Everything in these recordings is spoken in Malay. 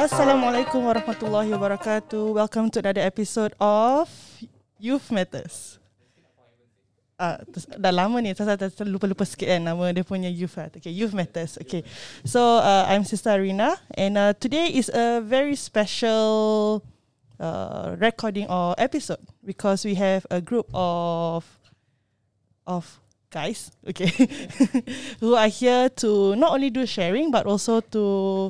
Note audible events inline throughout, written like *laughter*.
Assalamualaikum warahmatullahi wabarakatuh. Welcome to another episode of Youth Matters. Ah, uh, dah lama ni saya tak lupa-lupa sikit kan nama dia punya youth lah. Okay, Youth Matters. Okay. So, uh, I'm Sister Arina and uh, today is a very special uh, recording or episode because we have a group of of guys, okay, *laughs* who are here to not only do sharing but also to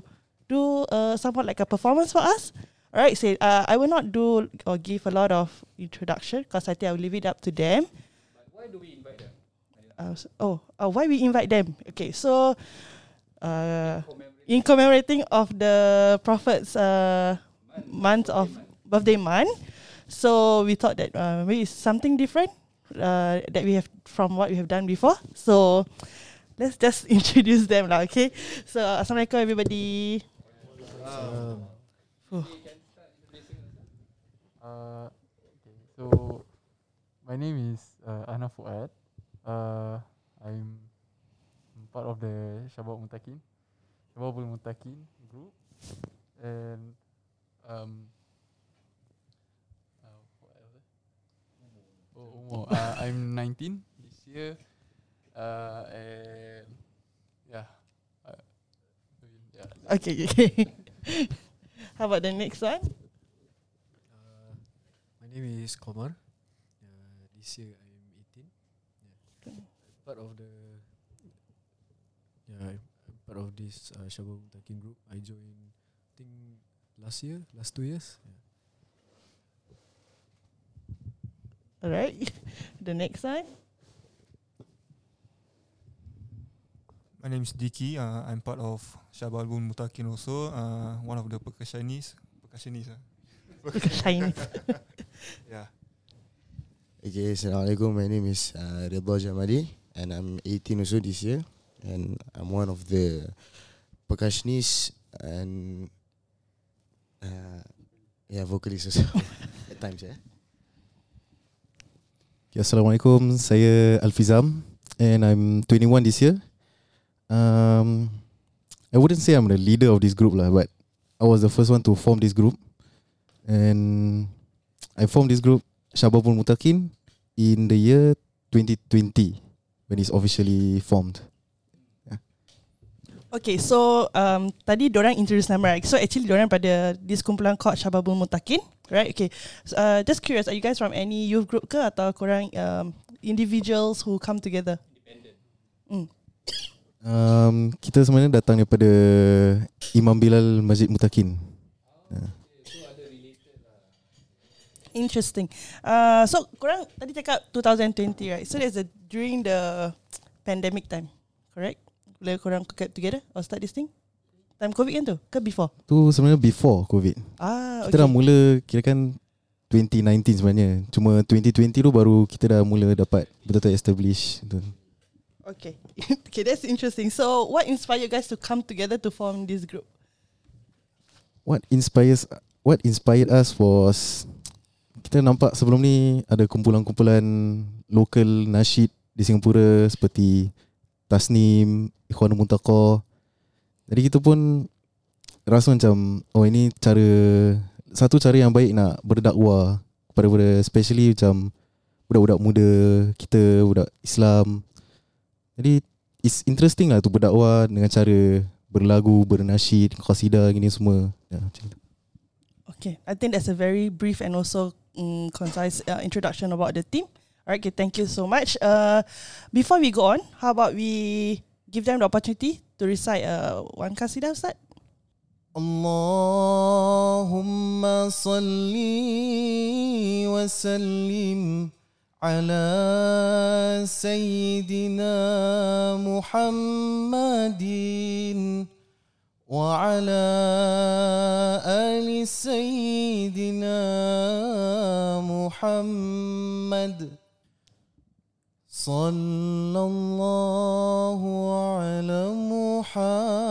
do uh, somewhat like a performance for us. All right, so uh, I will not do or give a lot of introduction because I think I will leave it up to them. Why do we invite them? Uh, so- oh, uh, why we invite them? Okay, so uh, in commemorating of the Prophet's uh, month of birthday month, so we thought that uh, maybe it's something different uh, that we have from what we have done before. So let's just *laughs* introduce them lah. Okay, so assalamualaikum everybody. Oh. Uh, so my name is uh, Ana Fuad. Uh, I'm part of the Shabab Mutakin, Shababul Mutakin group, and um, uh? Oh, umur. Uh, I'm 19 this year, uh, and yeah, uh. Okay, okay. *laughs* How about the next one? Uh, my name is Komar. Uh, this year I am 18. Yeah. Part of the yeah, I'm part of this uh, Shabab Mutakin group. I joined, I think last year, last two years. Yeah. All right, *laughs* the next one. My name is Diki. Uh, I'm part of Shabal Bun Mutakin also. Uh, one of the percussionists. Percussionists. Uh. Shiny. *laughs* Yeah. Okay, Assalamualaikum. My name is uh, Ridha Jamali and I'm 18 also this year and I'm one of the percussionists and uh, yeah, vocalist also *laughs* at times. Yeah. Okay, Assalamualaikum, saya Alfizam and I'm 21 this year. Um, I wouldn't say I'm the leader of this group lah, but I was the first one to form this group. And I formed this group, Shababul Mutakin, in the year 2020 when it's officially formed. Okay, so um, tadi dorang introduce nama right? So actually dorang pada this kumpulan called Shababul Mutakin, right? Okay, so, uh, just curious, are you guys from any youth group ke atau korang um, individuals who come together? Mm. Um, kita sebenarnya datang daripada Imam Bilal Masjid Mutakin. Interesting. Uh, so korang tadi cakap 2020, right? So that's the, during the pandemic time, correct? Bila korang get together or start this thing? Time COVID kan tu? Ke before? Tu sebenarnya before COVID. Ah, Kita okay. dah mula kira kan 2019 sebenarnya. Cuma 2020 tu baru kita dah mula dapat betul-betul establish. tu. Okay. *laughs* okay, that's interesting. So what inspired you guys to come together to form this group? What inspires what inspired us was kita nampak sebelum ni ada kumpulan-kumpulan local nasyid di Singapura seperti Tasnim, Ikhwanul Muntaqah. Jadi kita pun rasa macam oh ini cara satu cara yang baik nak berdakwah kepada kepada especially macam budak-budak muda kita budak Islam. Jadi it's interesting lah tu berdakwah dengan cara berlagu, bernasyid, qasidah gini semua. Ya, macam tu. Okay, I think that's a very brief and also um, concise uh, introduction about the team. Alright, okay, thank you so much. Uh, before we go on, how about we give them the opportunity to recite uh, one qasidah, Ustaz? اللهم صل وسلم على سيدنا محمد وعلى آل سيدنا محمد صلى الله على محمد.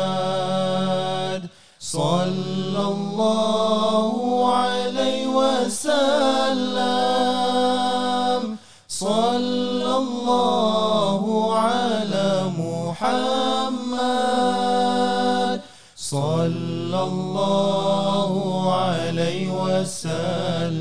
وسلم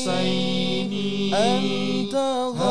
حسيني أنت ظهر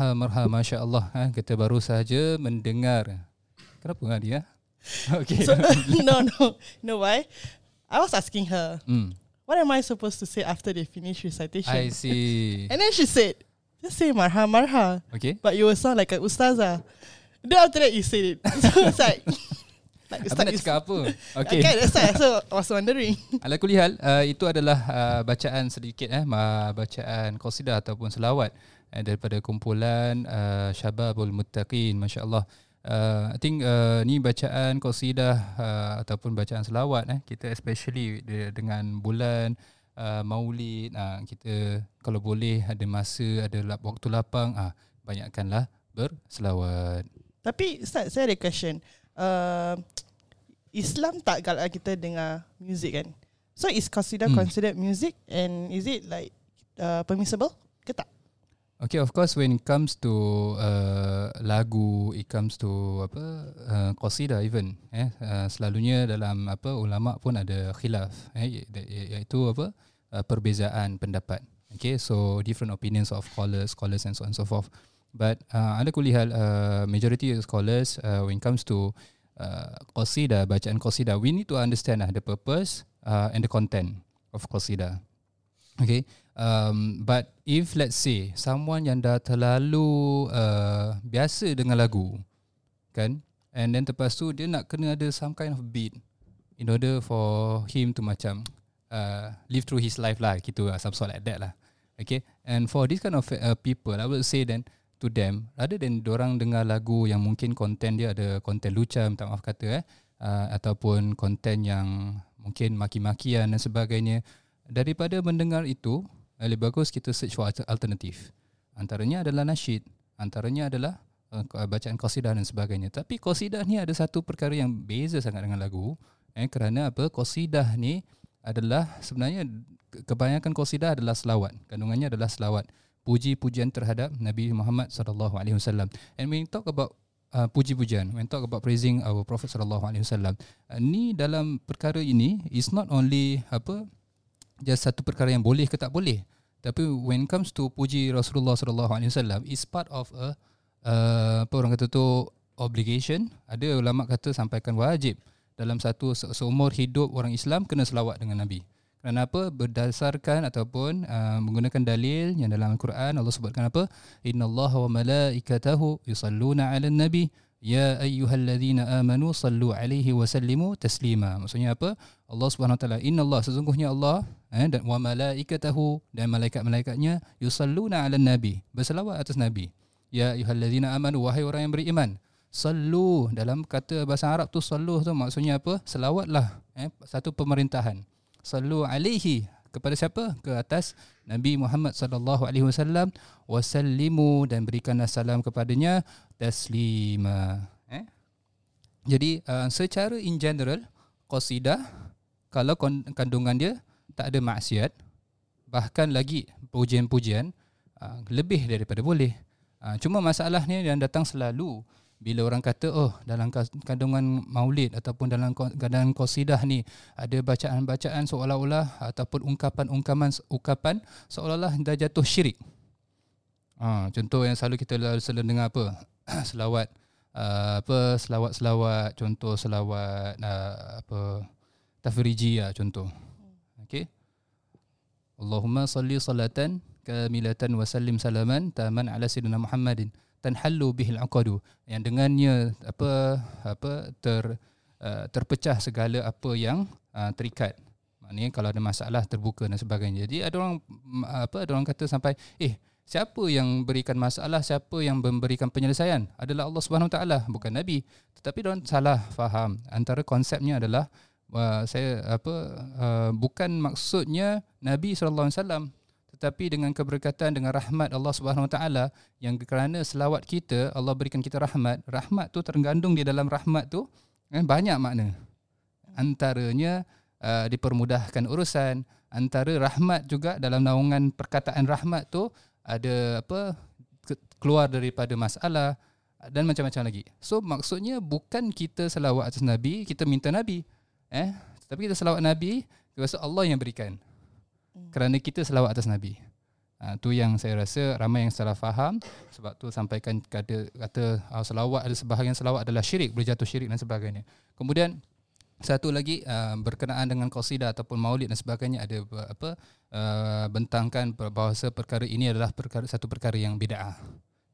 Marha, marha, Masya Allah. Ha, kita baru saja mendengar. Kenapa dengan dia? *laughs* Okay. So, *laughs* no, no. No, why? I was asking her, hmm. what am I supposed to say after they finish recitation? I see. *laughs* And then she said, just say marha, marha. Okay. But you will sound like an ustazah. Then after that you said it. So it's like, like Apa nak cakap apa? Okay. okay, that's why. So I was wondering. Ala kulihal, uh, itu adalah uh, bacaan sedikit eh, bacaan qasidah ataupun selawat eh, daripada kumpulan uh, Syababul Muttaqin, masya-Allah. Uh, I think uh, ni bacaan qasidah uh, ataupun bacaan selawat eh, kita especially de- dengan bulan uh, Maulid, uh, kita kalau boleh ada masa, ada lap- waktu lapang, ah uh, banyakkanlah berselawat. Tapi Ustaz, saya ada question. Uh, Islam tak kalau kita dengar music kan? So is considered Hmm. considered music and is it like uh, permissible ke tak? Okay, of course when it comes to uh, lagu, it comes to apa uh, qasidah even eh uh, selalunya dalam apa ulama pun ada khilaf eh iaitu apa uh, perbezaan pendapat. Okay, so different opinions of scholars, scholars and so on and so forth. But uh, ala kulihal uh, majority of scholars uh, when it comes to uh, qasidah, bacaan qasidah, we need to understand uh, the purpose uh, and the content of qasidah. Okay. Um, but if let's say someone yang dah terlalu uh, biasa dengan lagu, kan, and then lepas tu dia nak kena ada some kind of beat in order for him to macam uh, live through his life lah, gitu lah, some sort like that lah. Okay. And for this kind of uh, people, I would say then to them rather than orang dengar lagu yang mungkin konten dia ada konten lucah minta maaf kata eh uh, ataupun konten yang mungkin maki-makian dan sebagainya daripada mendengar itu lebih bagus kita search for alter- alternatif antaranya adalah nasyid antaranya adalah uh, bacaan qasidah dan sebagainya. Tapi qasidah ni ada satu perkara yang beza sangat dengan lagu eh kerana apa? Qasidah ni adalah sebenarnya ke- kebanyakan qasidah adalah selawat. Kandungannya adalah selawat. Puji-pujian terhadap Nabi Muhammad sallallahu alaihi wasallam. And when talk about uh, puji-pujian, when talk about praising our Prophet sallallahu alaihi wasallam, uh, ni dalam perkara ini is not only apa just satu perkara yang boleh ke tak boleh. Tapi when comes to puji Rasulullah sallallahu alaihi wasallam is part of a uh, apa orang kata tu obligation. Ada ulama kata sampaikan wajib dalam satu se- seumur hidup orang Islam kena selawat dengan Nabi. Kerana apa? Berdasarkan ataupun uh, menggunakan dalil yang dalam Al-Quran Allah sebutkan apa? Inna Allah wa malaikatahu yusalluna ala nabi Ya ayyuhalladzina amanu sallu alaihi wa sallimu taslima. Maksudnya apa? Allah Subhanahu wa taala inna Allah sesungguhnya Allah eh, dan wa malaikatahu dan malaikat-malaikatnya yusalluna ala nabi. Berselawat atas nabi. Ya ayyuhalladzina amanu wahai orang yang beriman. Sallu dalam kata bahasa Arab tu sallu tu maksudnya apa? Selawatlah eh, satu pemerintahan sallu alaihi kepada siapa ke atas Nabi Muhammad sallallahu alaihi wasallam wasallimu dan berikanlah salam kepadanya taslima eh jadi uh, secara in general qasidah kalau kandungan dia tak ada maksiat bahkan lagi pujian-pujian uh, lebih daripada boleh uh, cuma masalahnya yang datang selalu bila orang kata oh dalam kandungan maulid ataupun dalam dalam qasidah ni ada bacaan-bacaan seolah-olah ataupun ungkapan-ungkapan ungkapan seolah-olah dah jatuh syirik. Ha, contoh yang selalu kita la- selalu dengar apa? *coughs* selawat apa selawat-selawat contoh selawat apa tafriji ya contoh. Okey. Allahumma salli salatan kamilatan wa sallim salaman taman ala sayyidina Muhammadin tanhallu bihil aqadu yang dengannya apa apa ter uh, terpecah segala apa yang uh, terikat. Maknanya kalau ada masalah terbuka dan sebagainya. Jadi ada orang mm, apa ada orang kata sampai eh siapa yang berikan masalah siapa yang memberikan penyelesaian? Adalah Allah Subhanahu Wa taala bukan nabi. Tetapi orang salah faham. Antara konsepnya adalah uh, saya apa uh, bukan maksudnya nabi sallallahu alaihi wasallam tetapi dengan keberkatan dengan rahmat Allah Subhanahu Wa Taala yang kerana selawat kita Allah berikan kita rahmat. Rahmat tu tergandung di dalam rahmat tu eh, banyak makna. Antaranya uh, dipermudahkan urusan. Antara rahmat juga dalam naungan perkataan rahmat tu ada apa ke- keluar daripada masalah dan macam-macam lagi. So maksudnya bukan kita selawat atas nabi kita minta nabi eh tapi kita selawat nabi kerana Allah yang berikan kerana kita selawat atas Nabi. Ha, tu yang saya rasa ramai yang salah faham sebab tu sampaikan kata kata uh, selawat ada sebahagian selawat adalah syirik boleh jatuh syirik dan sebagainya. Kemudian satu lagi uh, berkenaan dengan qasidah ataupun maulid dan sebagainya ada apa uh, bentangkan bahawa perkara ini adalah perkara satu perkara yang bid'ah.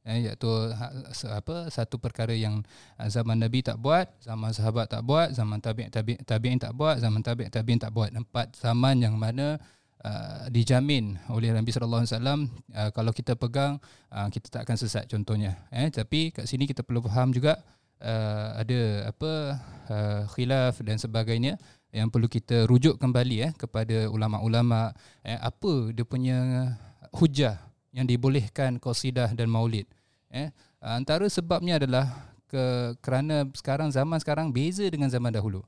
Eh, iaitu ha- apa satu perkara yang uh, zaman Nabi tak buat, zaman sahabat tak buat, zaman tabi' tabi' tabi'in tak buat, zaman tabi' tabi'in tak buat. Empat zaman yang mana uh, dijamin oleh Nabi sallallahu alaihi wasallam kalau kita pegang uh, kita tak akan sesat contohnya eh tapi kat sini kita perlu faham juga uh, ada apa uh, khilaf dan sebagainya yang perlu kita rujuk kembali eh kepada ulama-ulama eh apa dia punya hujah yang dibolehkan qasidah dan maulid eh antara sebabnya adalah ke kerana sekarang zaman sekarang beza dengan zaman dahulu.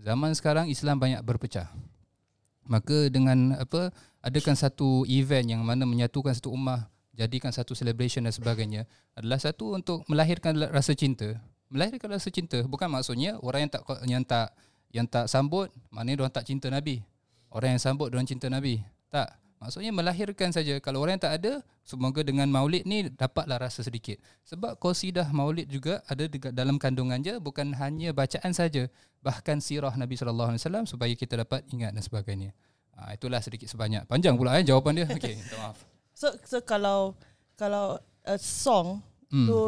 Zaman sekarang Islam banyak berpecah. Maka dengan apa adakan satu event yang mana menyatukan satu ummah jadikan satu celebration dan sebagainya adalah satu untuk melahirkan rasa cinta. Melahirkan rasa cinta bukan maksudnya orang yang tak yang tak yang tak sambut maknanya orang tak cinta nabi. Orang yang sambut orang cinta nabi. Tak maksudnya melahirkan saja kalau orang yang tak ada semoga dengan maulid ni dapatlah rasa sedikit sebab qasidah maulid juga ada dalam kandungannya bukan hanya bacaan saja bahkan sirah Nabi sallallahu alaihi wasallam supaya kita dapat ingat dan sebagainya ha, itulah sedikit sebanyak panjang pula eh jawapan dia okey minta maaf *laughs* So so kalau kalau a song Hmm. tu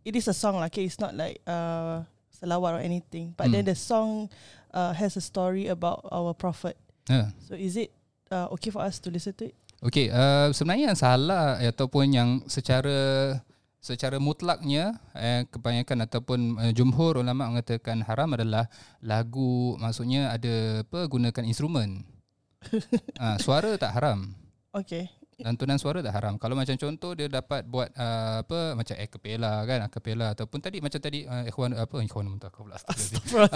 it is a song lah. Okay, it's not like uh selawat or anything. But Hmm. then the song uh, has a story about our prophet. ha. So is it uh, okay for us to listen to it? Okey, uh, sebenarnya yang salah ataupun yang secara secara mutlaknya eh, kebanyakan ataupun eh, jumhur ulama mengatakan haram adalah lagu maksudnya ada apa gunakan instrumen. *laughs* ah, suara tak haram. Okay. Lantunan suara tak haram. Kalau macam contoh dia dapat buat uh, apa macam a cappella kan, a cappella ataupun tadi macam tadi uh, ikhwan apa ikhwan muntaqin pula.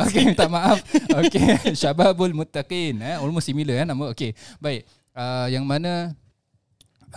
Okey, minta maaf. *laughs* Okey, Syababul Muttaqin eh almost similar eh nama. Okey. Baik. Uh, yang mana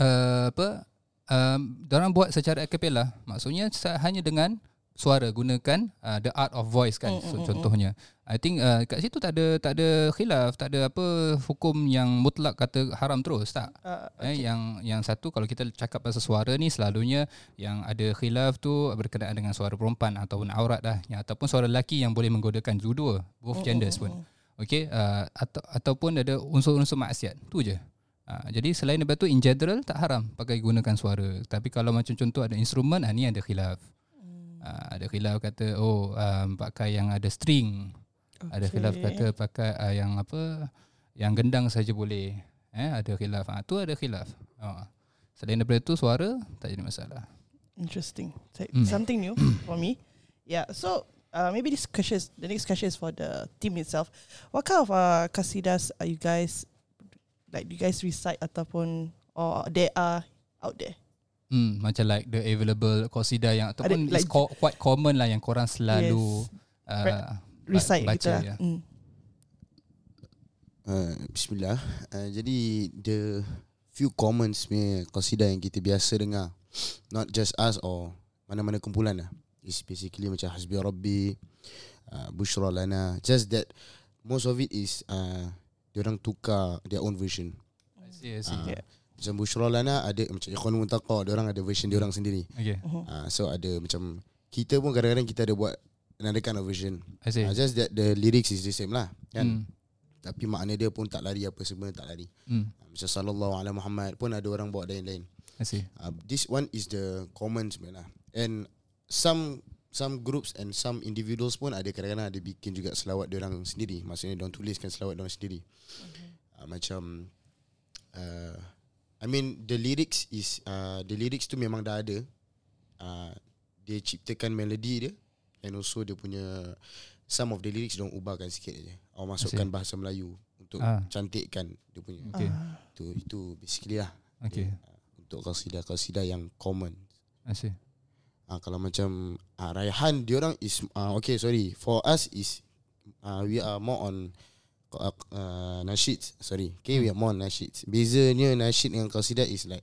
uh, apa um, orang buat secara a cappella maksudnya hanya dengan suara gunakan uh, the art of voice kan Mm, mm, so, mm, contohnya i think uh, kat situ tak ada tak ada khilaf tak ada apa hukum yang mutlak kata haram terus tak Uh, Eh, yang yang satu kalau kita cakap pasal suara ni selalunya yang ada khilaf tu berkenaan dengan suara perempuan ataupun aurat dah yang ataupun suara lelaki yang boleh menggodakan dua-dua both genders pun. Okey uh, atau ataupun ada unsur-unsur maksiat. Tu je. Uh, jadi selain daripada tu in general tak haram pakai gunakan suara. Tapi kalau macam contoh ada instrumen ah ni ada khilaf. Uh, ada khilaf kata oh um, pakai yang ada string. Ada khilaf kata pakai uh, yang apa yang gendang saja boleh. Eh ada khilaf. Ah tu ada khilaf. Uh. Selain daripada tu suara tak jadi masalah. Interesting. So- Mm. Something new *coughs* for me. Yeah. So uh, maybe this question is the next question is for the team itself. What kind of uh, kasidas are you guys like? Do you guys recite ataupun or there are out there? Hmm, macam like the available qasidah yang ataupun Ada, like, co- quite common lah yang korang selalu Yes. uh, Recite baca gitu lah. ya. Mm. Uh, Bismillah uh, Jadi The Few comments punya Qasidah yang kita biasa dengar Not just us or Mana-mana kumpulan lah Is basically macam Hasbi Rabbi uh, Bushra Lana Just that Most of it is uh, Diorang tukar Their own version I see, I see. uh, Yeah. Macam Bushra Lana Ada macam Ikhwan Muntaqa Diorang ada version diorang sendiri Okay, uh, So ada macam Kita pun kadang-kadang Kita ada buat Another kind of version I see. uh, Just that the lyrics is the same lah Kan Hmm. Tapi makna dia pun tak lari Apa semua tak lari Hmm. Macam sallallahu alaihi Muhammad pun ada orang bawa lain-lain. I see. Uh, this one is the common sebenarnya. And some some groups and some individuals pun ada kadang-kadang ada bikin juga selawat dia orang sendiri. Maksudnya dia orang tuliskan selawat dia orang sendiri. Uh, macam uh, I mean the lyrics is uh, the lyrics tu memang dah ada. Uh, dia ciptakan melodi dia and also dia punya some of the lyrics dia orang ubahkan sikit aja. Or masukkan bahasa Melayu untuk Ah. cantikkan dia punya. Okay. Ah. Itu itu basically lah. Okay. Dia, uh, untuk qasidah-qasidah yang common. See. Ah kalau macam ah, Raihan dia orang is ah, okay sorry for us is ah, we are more on uh, uh, nasyid sorry okay we are more on nasyid bezanya nasyid dengan qasidah is like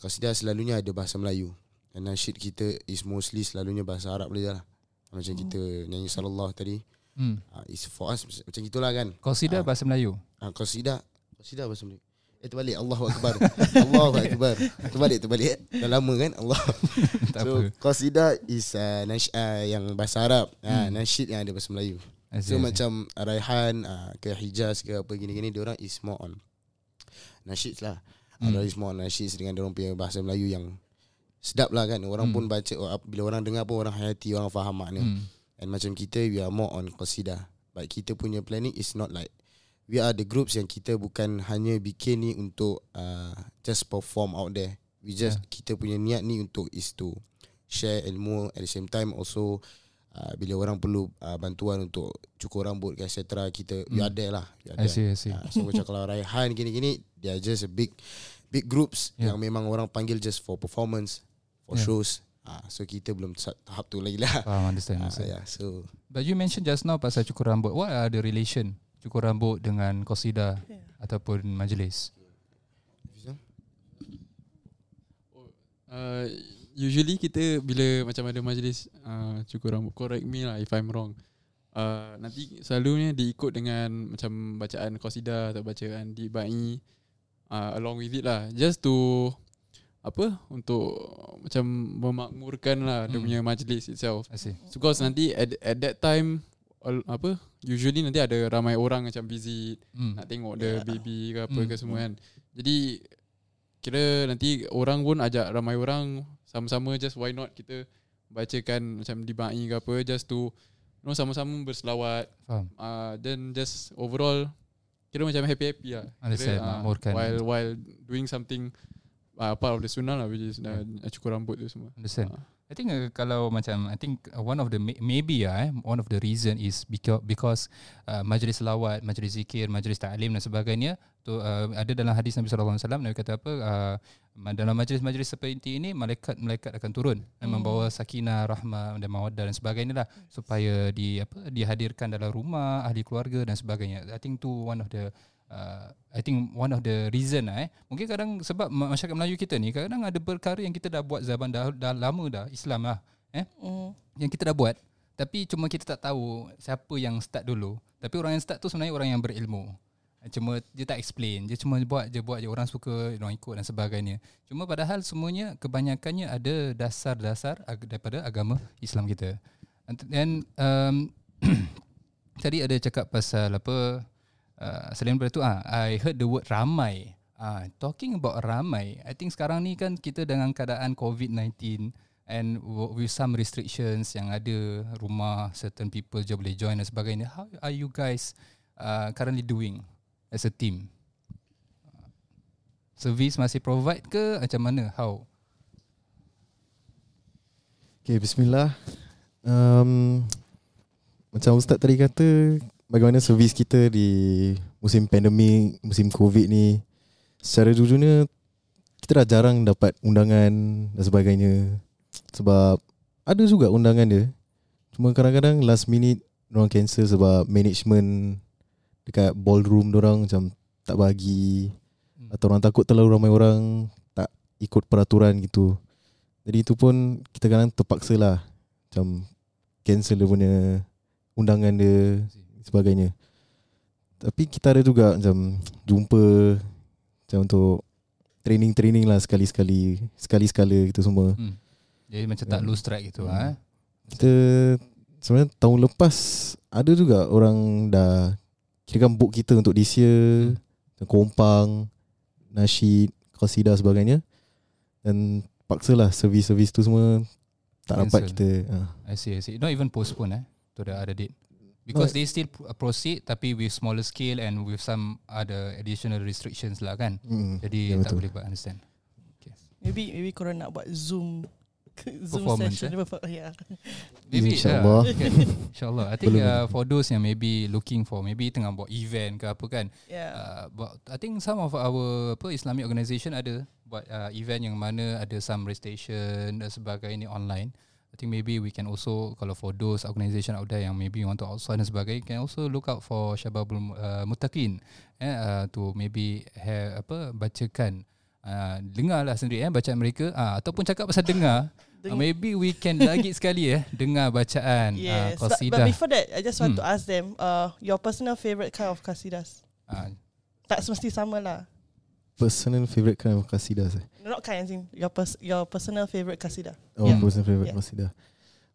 qasidah selalunya ada bahasa Melayu dan nasyid kita is mostly selalunya bahasa Arab boleh lah macam kita nyanyi sallallahu tadi Hmm. ah, is for us macam gitulah kan Qasidah Ah. bahasa Melayu. Ah, qasidah qasidah bahasa Melayu Eh terbalik Allahu Akbar *laughs* Allahu Akbar Terbalik terbalik Dah lama kan Allah *laughs* tak So apa. qasidah is uh, nash, uh, yang bahasa Arab uh, Hmm. Nasyid yang ada bahasa Melayu see, So see. macam Raihan uh, ke Hijaz ke apa gini-gini Diorang is more on Nasyid lah Hmm. hmm. is more on nasyid dengan diorang punya bahasa Melayu yang Sedap lah kan Orang Hmm. pun baca oh, Bila orang dengar pun orang hayati Orang faham makna Hmm. And macam kita We are more on qasidah But kita punya planning is not like We are the groups yang kita bukan hanya bikin ni untuk uh, just perform out there. We just yeah. kita punya niat ni untuk is to share ilmu at the same time also uh, bila orang perlu uh, bantuan untuk cukur rambut ke etc kita hmm. we are there lah. We are I there. see, I see. Uh, so macam *laughs* kalau Raihan gini-gini they are just a big big groups yeah. yang memang orang panggil just for performance, for Yeah. shows. Uh, so kita belum tahap tu lagi lah. Faham, understand. Uh, understand. yeah, so But you mentioned just now pasal cukur rambut. What are the relation cukur rambut dengan qasidah Yeah. ataupun majlis? Uh, usually kita bila macam ada majlis uh, cukur rambut correct me lah if I'm wrong. Uh, nanti selalunya diikut dengan macam bacaan qasidah atau bacaan dibai uh, along with it lah just to apa untuk macam memakmurkan lah hmm. dia Hmm. punya majlis itself. I see. So, Because nanti at, at that time all, apa usually nanti ada ramai orang macam busy Hmm. nak tengok the baby ke apa Hmm. ke semua kan. Jadi kira nanti orang pun ajak ramai orang sama-sama just why not kita bacakan macam dibai ke apa just to you know sama-sama berselawat Faham. uh, then just overall kira macam happy-happy lah. Understand, Kira, makmurkan. while while doing something uh, part of the sunnah lah which is uh, cukur rambut tu semua. Understand. Ah. I think uh, kalau macam I think uh, one of the may- maybe ah eh, one of the reason is because because uh, majlis lawat, majlis zikir, majlis ta'lim dan sebagainya tu uh, ada dalam hadis Nabi sallallahu alaihi wasallam Nabi kata apa uh, dalam majlis-majlis seperti ini malaikat-malaikat akan turun dan Hmm. membawa sakinah, rahmah dan mawaddah dan sebagainya lah supaya di apa dihadirkan dalam rumah ahli keluarga dan sebagainya. I think tu one of the uh, I think one of the reason lah eh. Mungkin kadang sebab ma- masyarakat Melayu kita ni kadang ada perkara yang kita dah buat zaman dah, dah lama dah Islam lah eh Mm. yang kita dah buat tapi cuma kita tak tahu siapa yang start dulu. Tapi orang yang start tu sebenarnya orang yang berilmu. Cuma dia tak explain, dia cuma buat je buat je orang suka orang ikut dan sebagainya. Cuma padahal semuanya kebanyakannya ada dasar-dasar ag- daripada agama Islam kita. And um, *clears throat* tadi ada cakap pasal apa uh, selain daripada tu ah I heard the word ramai. Ah talking about ramai, I think sekarang ni kan kita dengan keadaan COVID-19 and with some restrictions yang ada rumah certain people je boleh join dan sebagainya. How are you guys uh, currently doing as a team? Service masih provide ke macam mana? How? Okay, bismillah. Um, macam Ustaz tadi kata, bagaimana servis kita di musim pandemik, musim COVID ni. Secara jujurnya, kita dah jarang dapat undangan dan sebagainya. Sebab ada juga undangan dia. Cuma kadang-kadang last minute orang cancel sebab management dekat ballroom orang macam tak bagi Hmm. atau orang takut terlalu ramai orang tak ikut peraturan gitu. Jadi itu pun kita kadang terpaksa lah macam cancel dia punya undangan dia sebagainya. Tapi kita ada juga macam jumpa macam untuk training-training lah sekali-sekali, sekali-sekala gitu semua. Hmm. Jadi macam tak Hmm. lose track gitu Hmm. ah. Kita sebenarnya tahun lepas ada juga orang dah kirakan book kita untuk this year, macam Kompang, Nasyid, Qasidah sebagainya. Dan paksalah servis-servis tu semua tak dapat Cancel. kita. Uh. I see, I see. Not even postpone eh to the other date. Because No. they still pr- proceed tapi with smaller scale and with some other additional restrictions lah kan. Mm, Jadi ya, tak betul. boleh buat understand. Maybe maybe korang nak buat Zoom *laughs* Zoom session eh? yeah. Maybe InsyaAllah. Uh, okay. *laughs* InsyaAllah. I think uh, for those yang maybe looking for maybe tengah buat event ke apa kan. Yeah. Uh, but I think some of our apa Islamic organisation ada buat uh, event yang mana ada some station dan sebagainya online. I think maybe we can also kalau for those organisation out there yang maybe want to outsource dan sebagainya can also look out for Syababul uh, Muttaqin eh uh, to maybe have apa bacakan uh, dengarlah sendiri eh bacaan mereka uh, ataupun cakap pasal dengar *laughs* uh, maybe we can lagi sekali eh dengar bacaan Yes, uh, but, but qasidah before that, I just want Hmm. to ask them, uh, your personal favorite kind of kasidas. uh, Tak semesti sama lah. Personal favourite kind of qasidah eh? Not kind as in your pers- your personal favorite kasidah. Oh, Yeah. personal favourite Yeah. qasidah.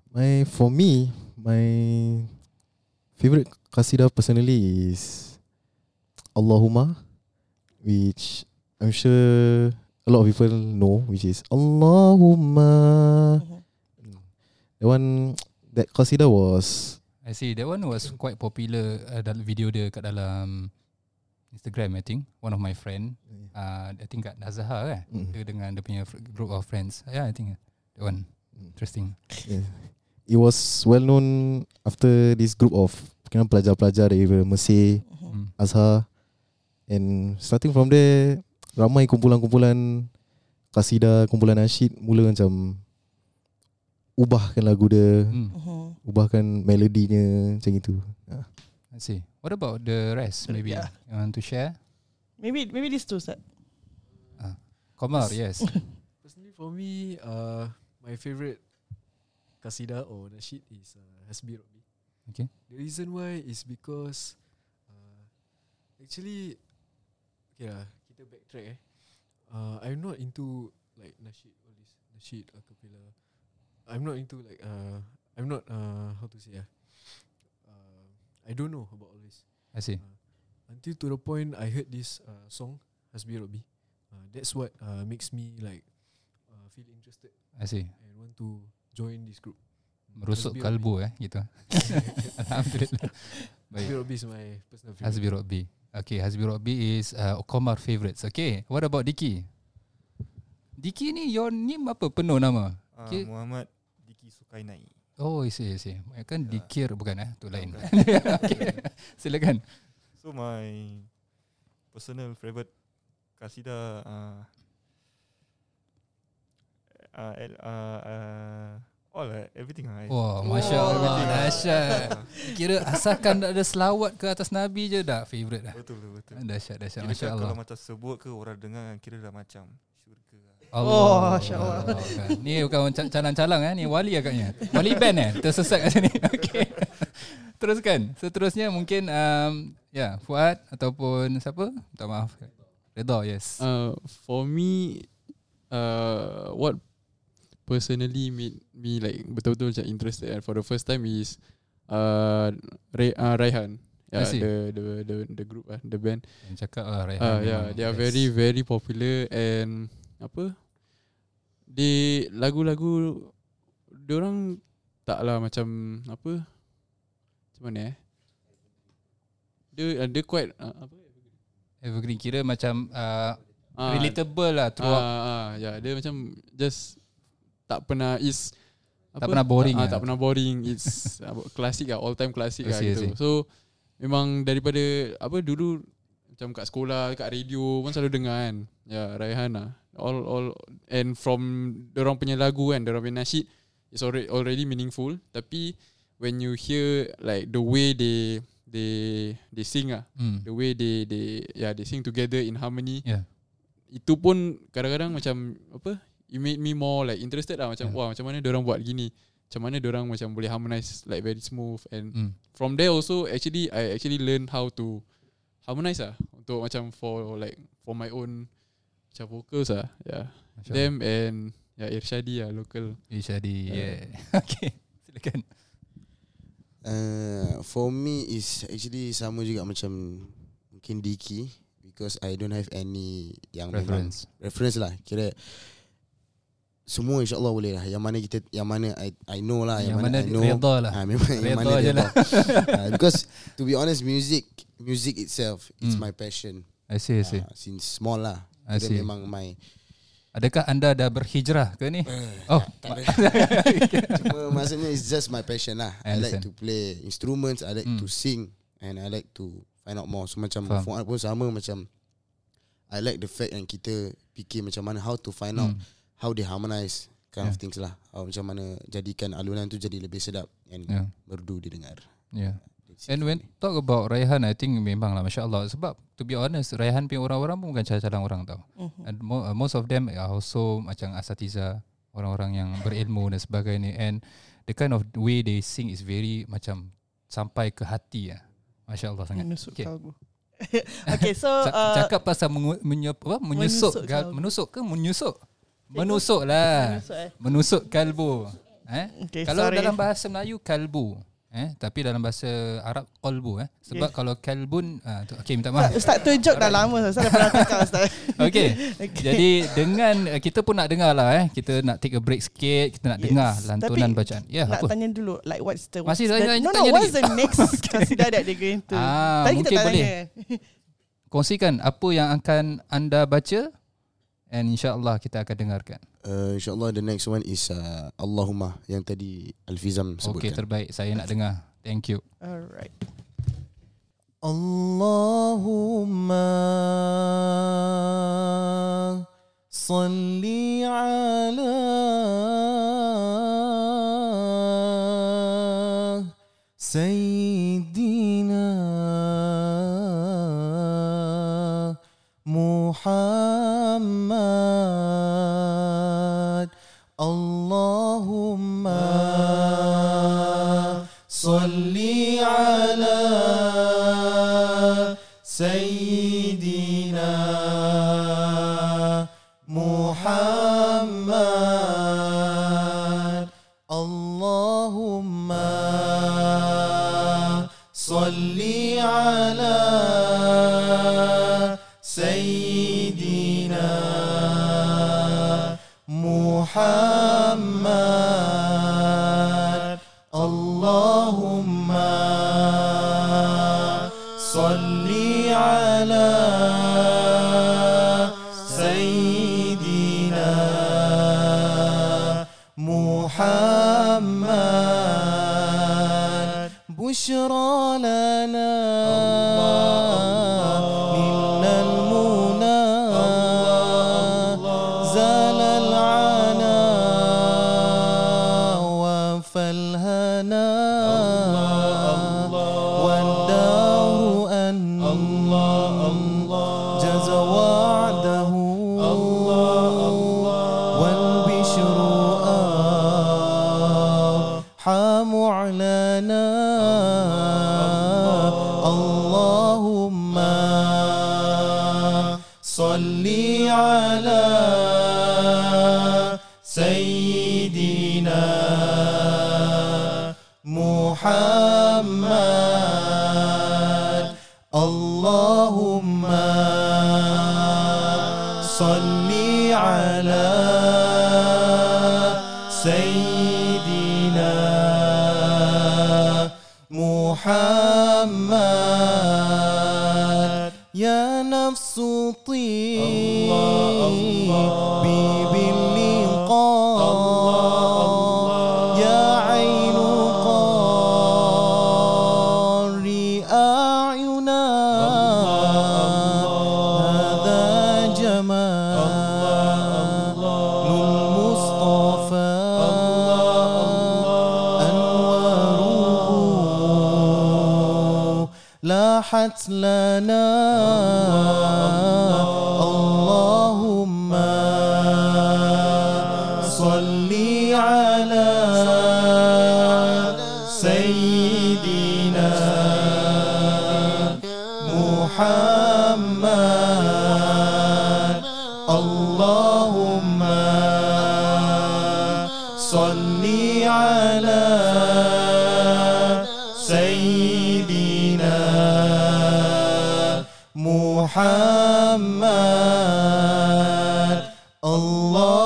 My for me, my favourite qasidah personally is Allahumma, which I'm sure a lot of people know, which is Allahumma. Mhm. The one that qasidah was I see that one was quite popular uh, dalam video dia kat dalam Instagram I think one of my friend uh, I think kat Nazha kan Mm. dia dengan dia punya group of friends yeah I think that one interesting yeah. it was well known after this group of kena pelajar-pelajar dari Mesir, mm. Azhar and starting from there ramai kumpulan-kumpulan kasidah, kumpulan nasyid mula macam ubahkan lagu dia, Mm. Mhm. ubahkan melodinya macam itu. I see what about the rest maybe Yeah. you want to share Maybe maybe these two set. Komar yes *laughs* Personally for me, uh, my favorite kasida or nasyid is uh, Hasbi Rabbi. Okay. The reason why is because uh, actually, okay lah, kita backtrack eh. Uh, I'm not into like nasyid all this nasyid a cappella. I'm not into like uh, I'm not uh, how to say ah. Uh, I don't know about all this. I see Until to the point I heard this uh, song Hasbi Rabbi. Uh, that's what uh, makes me like uh, feel interested I see and want to join this group. merusuk Hasbi kalbu eh gitu *laughs* Alhamdulillah Hasbi Rabbi is my personal favorite. Hasbi Rabbi Okay Hasbi Rabbi is uh, Komar favorites Okay what about Diki Diki ni your name apa penuh nama? Uh, Okay. Muhammad Diki Sukainai. Oh, I see, I see. Kan Ya. dikir bukan eh? Tu lain. bukan. *laughs* okay. Silakan. So my personal favorite kasida uh, uh, uh, uh, all uh, everything uh, Wah, Wow. Masya Allah. Ah. Dahsyat. Kira asalkan ada selawat ke atas Nabi je dah favourite dah. betul betul. betul. Dahsyat, dahsyat. Masya Allah. kalau macam sebut ke orang dengar kira dah macam syurga. Oh, Masya Allah. kan. Ni bukan ca- calang-calang eh. Ni wali agaknya. Wali band eh. Tersesat kat sini. *laughs* Okay. Teruskan. Seterusnya mungkin um, ya Fuad ataupun siapa? Minta maaf. Redha, yes. Uh, for me, uh, what personally made me like betul-betul macam interested and for the first time is uh, Ray, uh Raihan. Yeah, the, the the the group uh, the band. Yang cakap lah Raihan. Uh, yeah, they are best. very very popular and apa? They lagu-lagu orang taklah macam apa? Macam mana eh? Dia uh, dia quite uh, apa? Evergreen kira macam uh, Ah, relatable lah throughout. Ah, ah, ya, dia macam just tak pernah is Tak pernah boring Ah, lah. tak pernah boring. It's *laughs* apa, classic lah, all time classic lah gitu. So memang daripada apa dulu macam kat sekolah, kat radio pun selalu dengar kan. Ya, Raihan lah. All all and from orang punya lagu kan, orang punya nasyid is already already meaningful. Tapi when you hear like the way they they they sing ah, Hmm. the way they they yeah they sing together in harmony. Yeah. Itu pun kadang-kadang macam apa? It made me more like interested lah macam Yeah. wah macam mana orang buat gini. Macam mana orang macam boleh harmonize like very smooth and Hmm. from there also actually I actually learn how to harmonize lah untuk macam for like for my own macam vocals lah. Yeah. Allah. Them and yeah Irshadi lah *laughs* local. Isyadi. Yeah. Yeah. okay. Silakan. Uh, for me is actually sama juga macam mungkin Diki because I don't have any yang memang Reference. reference lah kira semua insyaallah boleh lah yang mana kita yang mana I I know lah Yang yang, mana mana I know redha lah. Ah, memang yang mana je lah. *laughs* Ah, because to be honest music music itself it's Hmm. my passion I see, I see. Ah, since small lah I Kira see. memang my Adakah anda dah berhijrah ke ni? Eh, Oh, tak ada. *laughs* Cuma maksudnya it's just my passion lah. I I, like to play instruments, I like Hmm. to sing and I like to find out more. So macam Faham. Fuad pun sama macam I like the fact yang kita fikir macam mana how to find out Hmm. how they harmonize kind of Yeah. things lah. How macam mana jadikan alunan tu jadi lebih sedap and Yeah. merdu didengar. Yeah. And when talk about Raihan, I think memang lah Masya Allah. Sebab to be honest, Raihan punya orang-orang pun bukan calang orang tau. Mhm. And mo- uh, most of them are also macam asatiza, orang-orang yang berilmu dan sebagainya. And the kind of way they sing is very macam sampai ke hati lah. Masya Allah sangat. Menusuk Okay. kalbu. *laughs* okay, so uh, Cakap pasal mengu- menye- apa? menyusuk, menusuk gal- menusuk ke menyusuk? Menusuk lah. menusuk eh. Menusuk kalbu. Eh? Okay, Kalau sorry. dalam bahasa Melayu kalbu. Eh, tapi dalam bahasa Arab qalbu eh. Sebab Okay. kalau kalbun ah tu okey minta maaf. Ustaz, Ustaz tunjuk dah lama Saya dah pernah cakap Ustaz *laughs* Okey. *laughs* Okay. Jadi dengan eh, kita pun nak dengar lah eh. Kita nak take a break sikit, kita nak Yes. dengar lantunan Tapi bacaan. Ya, Nak apa? tanya dulu Like what's the Masih what's tanya- the, No no tanya What's lagi? the *laughs* next Kasida that they're going to Ah, Tadi kita mungkin boleh. Kongsikan apa yang akan anda baca and insya-Allah kita akan dengarkan. Uh, InsyaAllah the next one is uh, Allahumma yang tadi Alfizam sebutkan. Okay, terbaik. Saya nak dengar. Thank you. Alright. Allahumma Salli ala Sayyidina حاموا على الله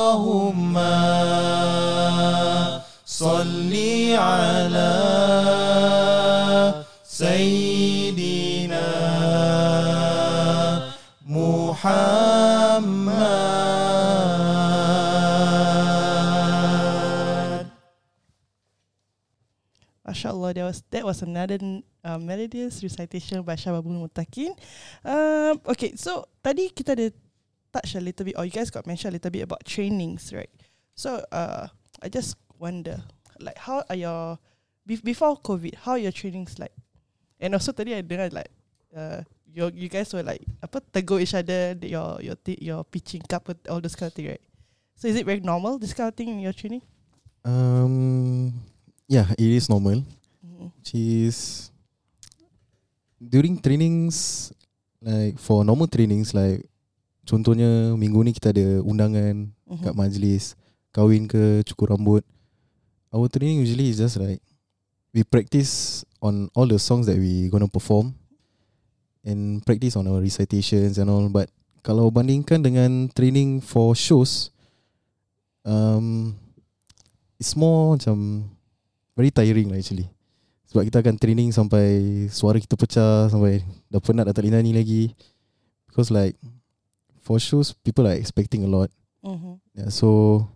اللهم صل على سيدنا محمد MashaAllah, that was that was another uh, melodious recitation by Shababul Mutakin. Um, okay, so tadi kita ada touch a little bit, or you guys got mentioned a little bit about trainings, right? So uh, I just wonder, like, how are your be- before COVID? How are your trainings like? And also tadi I dengar like, uh, you you guys were like apa tegur each other, the- your your ti- your pitching cup, all those kind of thing, right? So is it very normal this kind of thing in your training? Um, yeah, it is normal. Mhm. Which is during trainings, like for normal trainings, like contohnya minggu ni kita ada undangan Mhm. kat majlis, kahwin ke, cukur rambut. Our training usually is just like we practice on all the songs that we gonna perform and practice on our recitations and all. But kalau bandingkan dengan training for shows, um, it's more macam very tiring lah actually. Sebab kita akan training sampai suara kita pecah sampai dah penat dah tak boleh nyanyi lagi. Because like for shows people are expecting a lot. Mhm. Yeah, so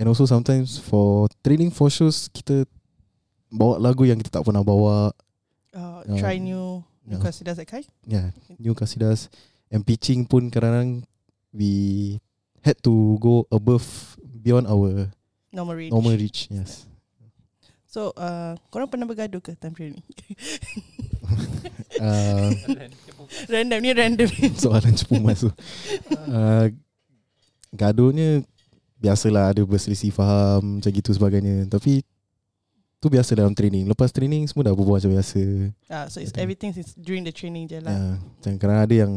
and also sometimes for training for shows kita bawa lagu yang kita tak pernah bawa. Uh, Um, try new new yeah. qasidas that kind. Yeah, new kasidas and pitching pun kadang-kadang we had to go above beyond our Normal range. normal reach. Yes. So, uh, korang pernah bergaduh ke time training? *laughs* Uh, random ni random. *laughs* soalan cepu masuk. Uh, gaduhnya biasalah ada berselisih faham macam gitu sebagainya. Tapi tu biasa dalam training. Lepas training semua dah berbual macam biasa. Ah, so it's everything is during the training je lah. Uh, macam kadang ada yang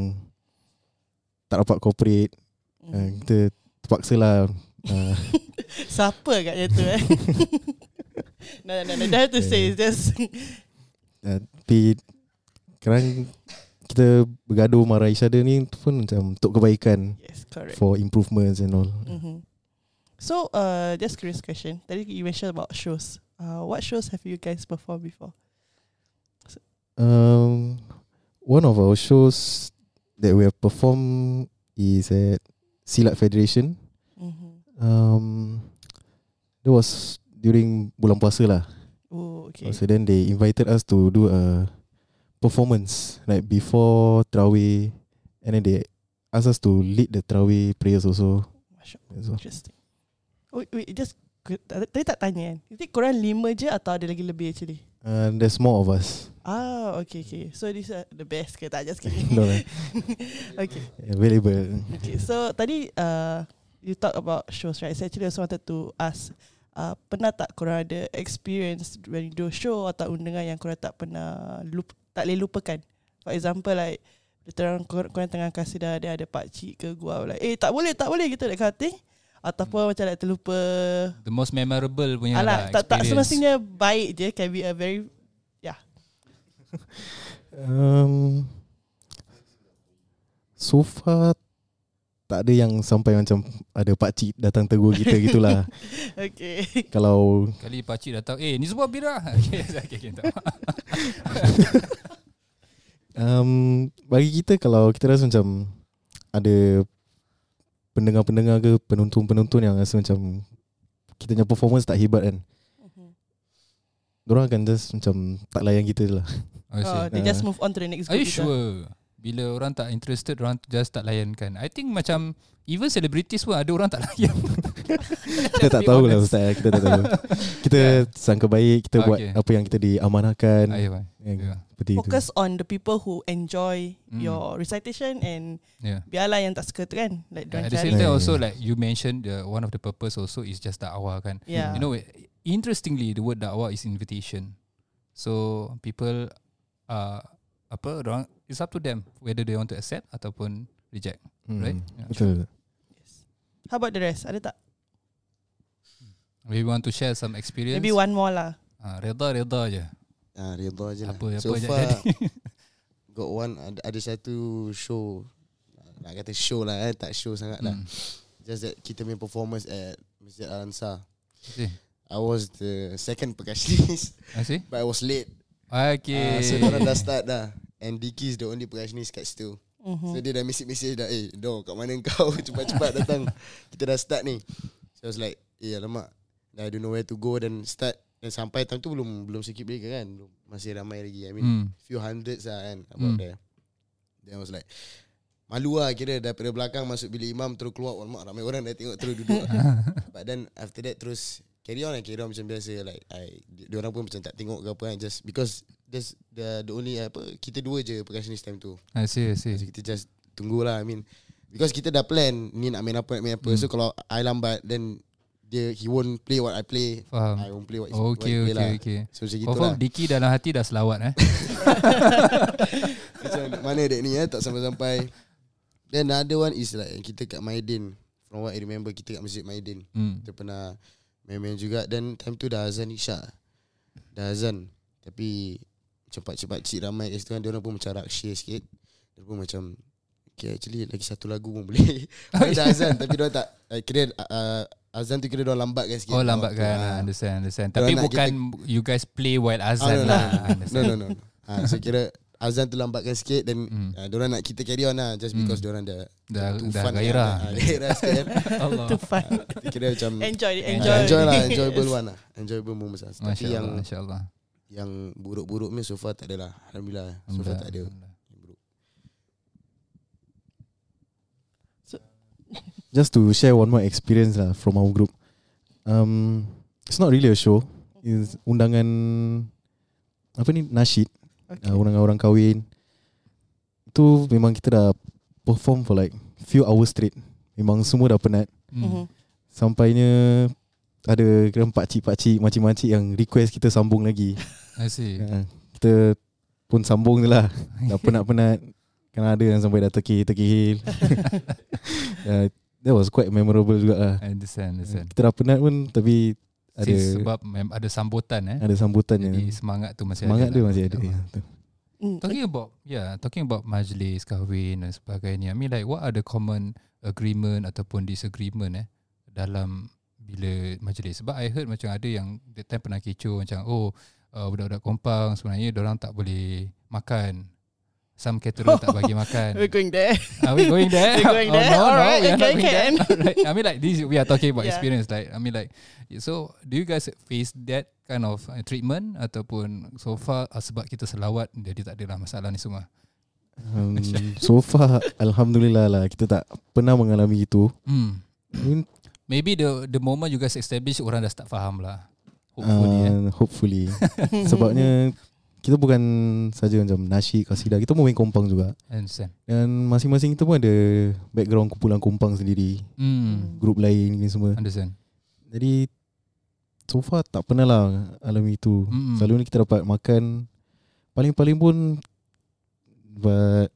tak dapat cooperate. Uh, Mm. kita terpaksa lah. Uh, *laughs* Siapa agaknya tu eh? *laughs* no, no, no, don't have to say. It's just uh, tapi kadang kita bergaduh marah each other ni pun macam untuk kebaikan yes, correct. for improvements and all. Mm-hmm. So, uh, just curious question. Tadi you mentioned about shows. Uh, what shows have you guys performed before? Um, one of our shows that we have performed is at Silat Federation. Mm-hmm. Um, That was during bulan puasa lah. Oh, okay. So then they invited us to do a performance like before Tarawih and then they asked us to lead the Tarawih prayers also. Interesting. Oh, wait, just tadi tak tanya kan. Is it korang lima je atau ada lagi lebih actually? And there's more of us. Ah, okay, okay. So this are the best ke tak? Just kidding. *laughs* no, lah. *laughs* okay. available. Okay, so tadi uh, you talk about shows, right? So actually I also wanted to ask, uh, pernah tak korang ada experience when you do show atau undangan yang korang tak pernah lup, tak boleh lupakan? For example, like Terang korang, korang tengah kasih dah ada ada pak cik ke gua like eh tak boleh tak boleh gitu that kind of thing ataupun macam like terlupa. The most memorable punya alah lah tak tak semestinya baik je can be a very *laughs* Um, so far tak ada yang sampai macam ada pak cik datang tegur kita gitulah. *laughs* okay Kalau Kali pakcik datang Eh ni semua bira *laughs* Okay okay, okay tak. um, *laughs* bagi kita kalau kita rasa macam ada pendengar-pendengar ke penonton-penonton yang rasa macam kita punya performance tak hebat kan. Diorang akan just macam tak layan kita lah. I see. oh, they just move on to the next Are you group sure Bila orang tak interested Orang just tak layankan I think macam Even celebrities pun Ada orang tak *laughs* layan Kita tak tahu lah. Ustaz Kita tak tahu Kita *laughs* sangka baik Kita buat Okay. apa yang kita diamanahkan Ah, ya. Yang Yeah. Seperti itu Focus on the people who enjoy Mm. your recitation and Yeah. biarlah yang tak suka tu kan like At don't the cari same time Yeah, also yeah. like you mentioned the one of the purpose also is just dakwah kan. yeah You know interestingly the word dakwah is invitation. So people uh apa orang it's up to them whether they want to accept ataupun reject, Hmm, right? Yeah. Betul how about the rest ada tak Maybe you want to share some experience. maybe one more lah Ah, reda reda je. Ah, redha je lah. Apa apa so far, jadi. *laughs* got one ada, ada satu show nak kata show lah eh tak show sangat lah. Hmm. Just that kita punya performance at Masjid Al Ansar. Okay. I was the second percussionist I see. *laughs* but I was late. Okay. Ah, so orang dah start dah. And Dicky is the only percussionist kat situ. Mhm. So dia dah message-message dah Eh Do kat mana kau? *laughs* Cepat-cepat datang. Kita dah start ni. So I was like Eh alamak. I don't know where to go. Dan start Dan sampai time tu belum Belum sikit breaker kan. Belum, Masih ramai lagi. I mean Hmm. Few hundreds lah kan About Hmm. there. Then I was like Malu lah kira Daripada belakang Masuk bilik imam Terus keluar. Alamak ramai orang dah tengok Terus duduk. *laughs* But then after that Terus Carry on lah Carry on macam biasa. Like I Dia orang pun macam tak tengok ke apa kan. Just because That's the, the only apa Kita dua je Percussionist time tu I see, I see. So kita just tunggulah I mean Because kita dah plan Ni nak main apa Nak main apa Hmm. So kalau I lambat Then Dia He won't play what I play I Faham. won't play what, what Okay, he play okay, lah okay. So macam gitu Confirm lah Diki dalam hati dah selawat eh. *laughs* Macam mana dek ni eh Tak sampai-sampai Then another one is like Kita kat Maidin From what I remember Kita kat Masjid Maidin Hmm. Kita pernah Main-main juga Dan time tu dah azan Isya Dah azan Tapi Cepat-cepat cik ramai kat situ kan. Diorang pun macam rakshia sikit. Dia pun macam Okay actually Lagi satu lagu pun boleh. *laughs* Dia dah azan Tapi diorang tak uh, Kira uh, Azan tu kira diorang lambatkan sikit. Oh lambatkan. Ah. ah. Understand understand. Tapi bukan You guys play while azan no, no, lah. No *laughs* Understand. No no, no. ha, So kira Azan tu lambatkan sikit Dan Hmm. uh, diorang nak kita carry on lah Just because Hmm. diorang dah Dah, too dah fun gairah. kan. Ah, Gairah sikit. Kan *laughs* Allah. To fun. Kita Kira macam enjoy Enjoy, enjoy. enjoy lah Enjoyable one lah. Enjoyable moments lah. Tapi Masya yang Masya Allah Yang buruk-buruk ni So far tak ada lah Alhamdulillah So far tak ada Buruk. *laughs* Just to share one more experience lah From our group. Um, It's not really a show. It's undangan Apa ni Nasyid. Okay. uh, Orang-orang kahwin. Itu memang kita dah Perform for like Few hours straight. Memang semua dah penat. Hmm. Mhm. Sampainya Ada kira pakcik-pakcik Makcik-makcik yang request kita sambung lagi *laughs* I see uh, Kita pun sambung je lah *laughs* Dah penat-penat Kan ada yang sampai dah terkih-terkih *laughs* uh, That was quite memorable juga lah I understand understand Kita dah penat pun Tapi ada Since sebab mem- ada sambutan eh ada sambutan Jadi yang semangat tu masih semangat ada dia lah. masih ada. Ya, betul. Mm, Talking about yeah, talking about majlis kahwin dan sebagainya. I mean like what are the common agreement ataupun disagreement eh dalam bila majlis? Sebab I heard macam ada yang that time pernah kecoh macam oh uh, budak-budak kompang sebenarnya orang tak boleh makan Some caterer tak bagi *laughs* makan. We're going there. Are we going there? *laughs* We're going there. Oh, no, no, Alright, we are not okay, going there. can. Alright. I mean, like this, we are talking about Yeah. experience. Like, I mean, like, so do you guys face that kind of uh, treatment ataupun so far uh, sebab kita selawat jadi tak adalah masalah ni semua. Um, so far *laughs* Alhamdulillah lah Kita tak pernah mengalami itu Hmm. I mean, Maybe the the moment you guys establish orang dah start faham lah. Hopefully. eh. uh, Hopefully *laughs* Sebabnya Kita bukan saja macam nasyid, kasidah Kita pun main kompang juga understand. Dan masing-masing kita pun ada Background kumpulan kompang sendiri Hmm. Grup lain ni semua Understand. Jadi So far tak pernah lah Alami itu Mm-mm. Selalu ni kita dapat makan Paling-paling pun But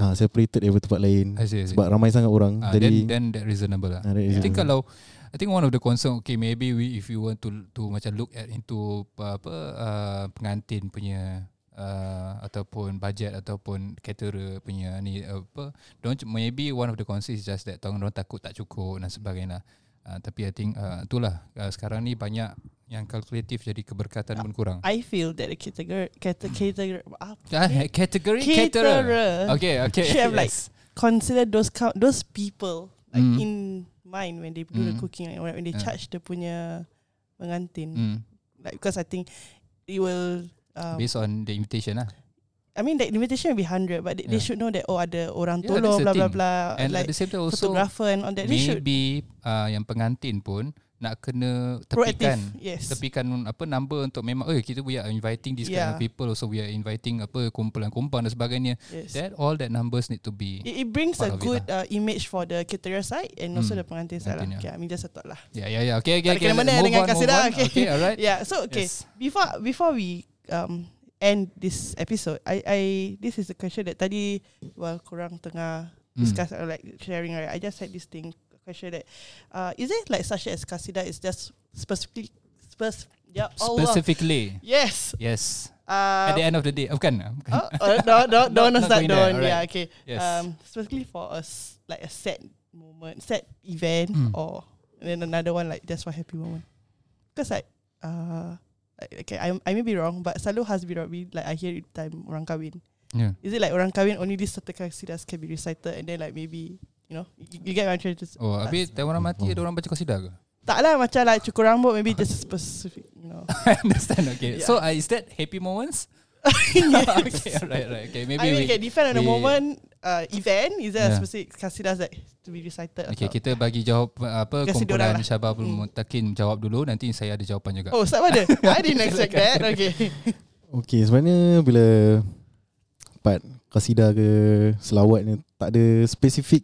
ah, Separated daripada tempat lain I see, I see. Sebab ramai sangat orang Ah, Jadi then, then that reasonable lah. ah, that is I think reasonable. kalau I think one of the concern okay maybe we if you want to to macam look at into apa, apa uh, pengantin punya uh, ataupun budget ataupun caterer punya ni apa don't maybe one of the concern is just that orang takut tak cukup dan sebagainya. Uh, tapi I think uh, itulah uh, sekarang ni banyak yang kalkulatif jadi keberkatan pun kurang. I feel that the category, category, category Ah, category caterer. Okay, okay. should have like consider those count those people like Mm. in mind when they do the Mm. cooking like, when they Yeah. charge the punya pengantin mm, like because I think it will um, based on the invitation lah. I mean the invitation will be hundred but they, they Yeah. should know that oh ada orang Yeah, tolong the blah blah blah And like at the same time also photographer and all that they should maybe uh, yang pengantin pun nak kena proactive tepikan yes tepikan apa number untuk memang oh kita we are inviting these kind Yeah. of people also we are inviting apa kumpulan-kumpulan dan sebagainya yes that all that numbers need to be it, it brings a good uh, image for the caterer side and also Hmm. the pengantin side lah. Okay, I mean just a thought lah. yeah yeah yeah okay okay ada okay kena-mena move dengan on, move kasidah, on. okay. okay alright *laughs* Yeah, so okay. Yes. Before before we um end this episode, I I this is a question that tadi while kurang tengah Mm. discuss or like sharing right. I just had this thing question that uh is it like such as kasida is just specifically spec yeah specifically Yes. yes Uh, at the end of the day oh, bukan bukan oh, uh, no, no, start *laughs* going there, down. alright. Yeah, okay. yes Um, specifically for us, like a set moment, set event, Mm. or and then another one like just for happy moment. Because like, uh, okay, I I may be wrong, but selalu hasbi rabbi like I hear it time orang kahwin. yeah. Is it like orang kahwin only this certain kasidas can be recited and then like maybe you know you, you get what I'm trying to s- oh habis time orang mati ada orang baca qasidah ke? Tak lah macam like cukur rambut maybe just specific you know. *laughs* I understand okay. Yeah. so uh, is that happy moments? *laughs* *laughs* Okay alright right okay maybe I mean, we okay, depend on the we- moment, uh, event. A Yeah. specific kasidas that to be recited? Okay, atau- kita bagi jawab uh, apa Kasi kumpulan dorang lah. Syababul Hmm. Mutakin jawab dulu nanti saya ada jawapan juga. Oh, start pada? *laughs* I didn't expect that. Okay. Okay sebenarnya bila Part kasidah ke Selawat ni Tak ada specific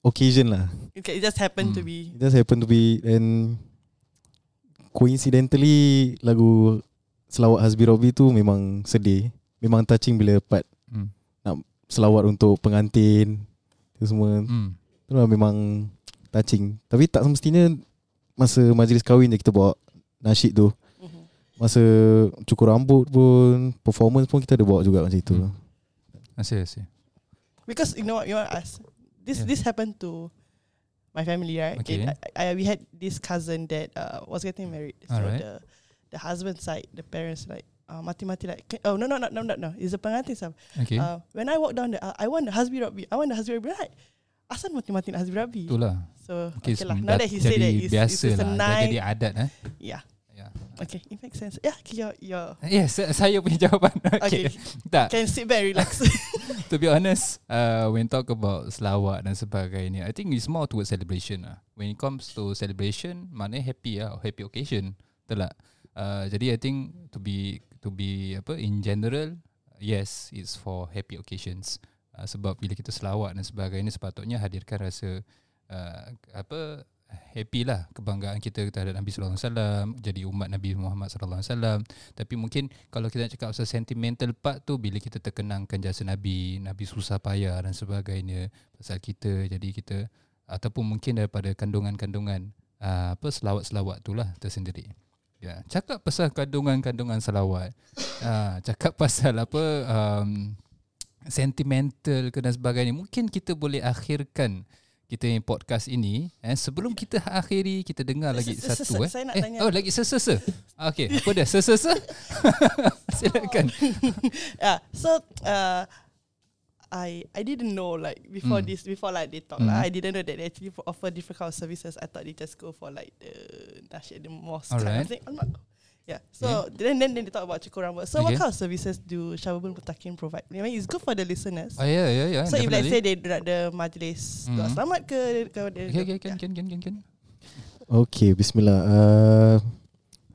Occasion lah Okay, it just happened to Hmm. be. It just happen to be And Coincidentally Lagu Selawat Hasbi Robi tu Memang sedih Memang touching bila part. Selawat untuk pengantin Itu semua Hmm. Itu lah memang Touching Tapi tak semestinya Masa majlis kahwin je kita bawa Nasyid tu Mhm. Masa cukur rambut pun Performance pun kita ada bawa juga macam itu Hmm. Asyik asyik. Because you know what you want to ask. This Yeah. this happened to my family, right? Okay. I, I, we had this cousin that uh, was getting married. So Alright. the the husband side, the parents like uh, mati mati like "Can- oh no no no no no no it's the pengantin side. Okay. Uh, when I walk down the uh, I want the hasbi rabbi. I want the hasbi rabbi. Right? Asal mati mati nak hasbi rabbi. Itulah. So Okay, okay, lah. Now that he said that it's, biasa it's, it's a lah. Dah jadi adat eh. Yeah. Ya. Okay, it makes sense. Yeah, okay, your your Yes, saya punya jawapan. *laughs* Okay. okay. Tak. Can sit back relax. *laughs* To be honest, uh, when talk about selawat dan sebagainya, I think it's more towards celebration lah. When it comes to celebration, mana happy lah, happy occasion, betul tak? Uh, jadi I think to be to be apa in general, yes, it's for happy occasions. Uh, sebab bila kita selawat dan sebagainya, sepatutnya hadirkan rasa uh, apa happy lah kebanggaan kita terhadap Nabi sallallahu alaihi wasallam jadi umat Nabi Muhammad sallallahu alaihi wasallam tapi mungkin kalau kita nak cakap pasal sentimental part tu bila kita terkenangkan jasa Nabi Nabi susah payah dan sebagainya pasal kita jadi kita ataupun mungkin daripada kandungan-kandungan uh, apa selawat-selawat tu lah tersendiri ya cakap pasal kandungan-kandungan selawat uh, cakap *laughs* pasal apa um, sentimental ke dan sebagainya mungkin kita boleh akhirkan kita yang podcast ini eh sebelum kita akhiri kita dengar lagi Se- se- satu eh. saya nak eh tanya. oh lagi sesese. Okey, apa dia? Sesese? *laughs* *laughs* Silakan. yeah. So uh, I I didn't know like before Mm. this before like they talk Mm. lah. I didn't know that they actually offer different kind of services. I thought they just go for like the nasyid the mosque kind Alright. of thing. I'm not. Yeah. So then then then they talk about cukur rambut. So what Okay. kind of services do Syababul Mutakin provide? I mean, it's good for the listeners. Oh ya ya ya. so if let's definitely. say they the majlis doa Mhm. selamat ke ke Okay, okay, yeah. can, can, can, can, can. Okay, bismillah. Uh,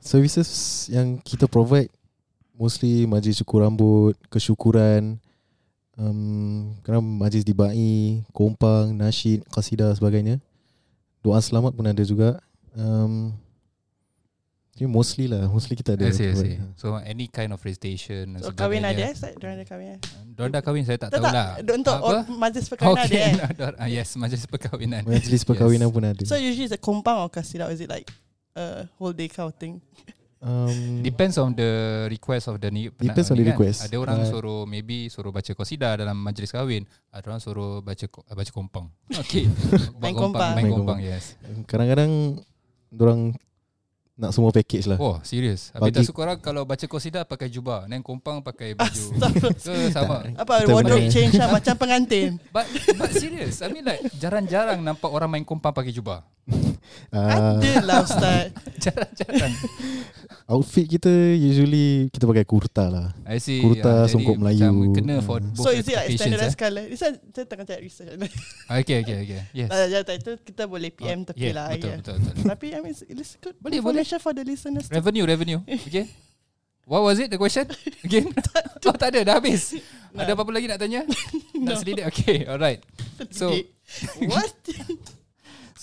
services yang kita provide mostly majlis cukur rambut, kesyukuran, um, kerana majlis dibai, kompang, nasyid, qasidah sebagainya. Doa selamat pun ada juga. Um, ini mostly lah, mostly kita ada. I see, I see. So any kind of recitation So kahwin ada eh? Diorang ada kahwin eh? Diorang dah kahwin saya tak Tak tahu tak, lah. untuk Apa? majlis perkahwinan ada Okay, eh? *laughs* Diorang- ah, yes, majlis perkahwinan. Majlis *laughs* perkahwinan pun ada. So usually it's a kompang or kasida or is it like a whole day kind of thing? Um, Depends on the request of the ni. Depends on the kan. request. Ada orang Uh, suruh maybe suruh baca qasidah dalam majlis kahwin. Ada orang suruh baca baca kompang. *laughs* Okay. Main kompang. Main kompang, yes. kadang-kadang orang nak semua package lah. Oh, serius. Habis Bagi- tak suka orang kalau baca qasidah pakai jubah, dan kompang pakai baju. Ke sama. Apa Kita wardrobe change lah macam pengantin. But but serious. I mean like jarang-jarang nampak orang main kompang pakai jubah. *laughs* Uh, Ada lah Ustaz. *laughs* Jarang-jarang. outfit kita usually kita pakai kurta lah. I see. Kurta, Ah, jadi songkok Melayu. Kena for Hmm. both So is it like standardized eh? colour? This one saya tengah cari research. *laughs* Okay, okay, okay. Yes. Tak ada itu kita boleh PM Oh, tepi yeah, lah. Betul, yeah. betul, betul. Tapi I mean it's- good Boleh, boleh. information for the listeners. Revenue, revenue. Okay. What was it the question? Again? oh tak ada, dah habis. No. Ada apa-apa lagi nak tanya? No. Nak selidik? Okay, alright. So, what?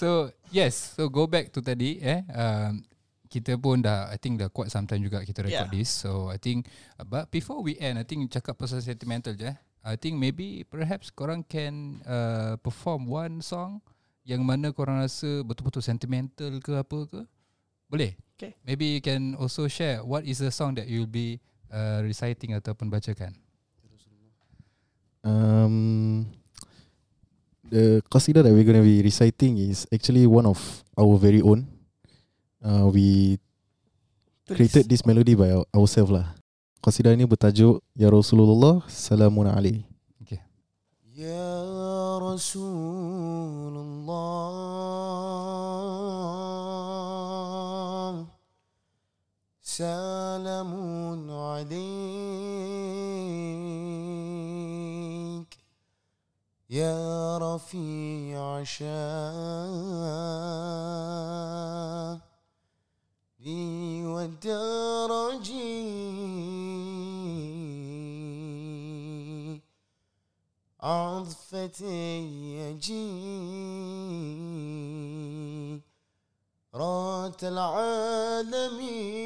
So yes, so go back to tadi eh. Um, kita pun dah, I think dah quite some time juga kita record Yeah. this. So I think, uh, but before we end, I think cakap pasal sentimental je. eh. I think maybe perhaps korang can uh, perform one song yang mana korang rasa betul-betul sentimental ke apa ke? Boleh? Okay. Maybe you can also share what is the song that you'll be uh, reciting ataupun bacakan. Um, the qasida that we're going to be reciting is actually one of our very own. Uh, we Please. created this melody by our, ourselves lah. Qasida ini bertajuk Ya Rasulullah Salamun Ali. Okay. Ya Rasulullah Salamun Ali. Ya صار في عشاء لي ودرجي عضفتي يجي رات العالمين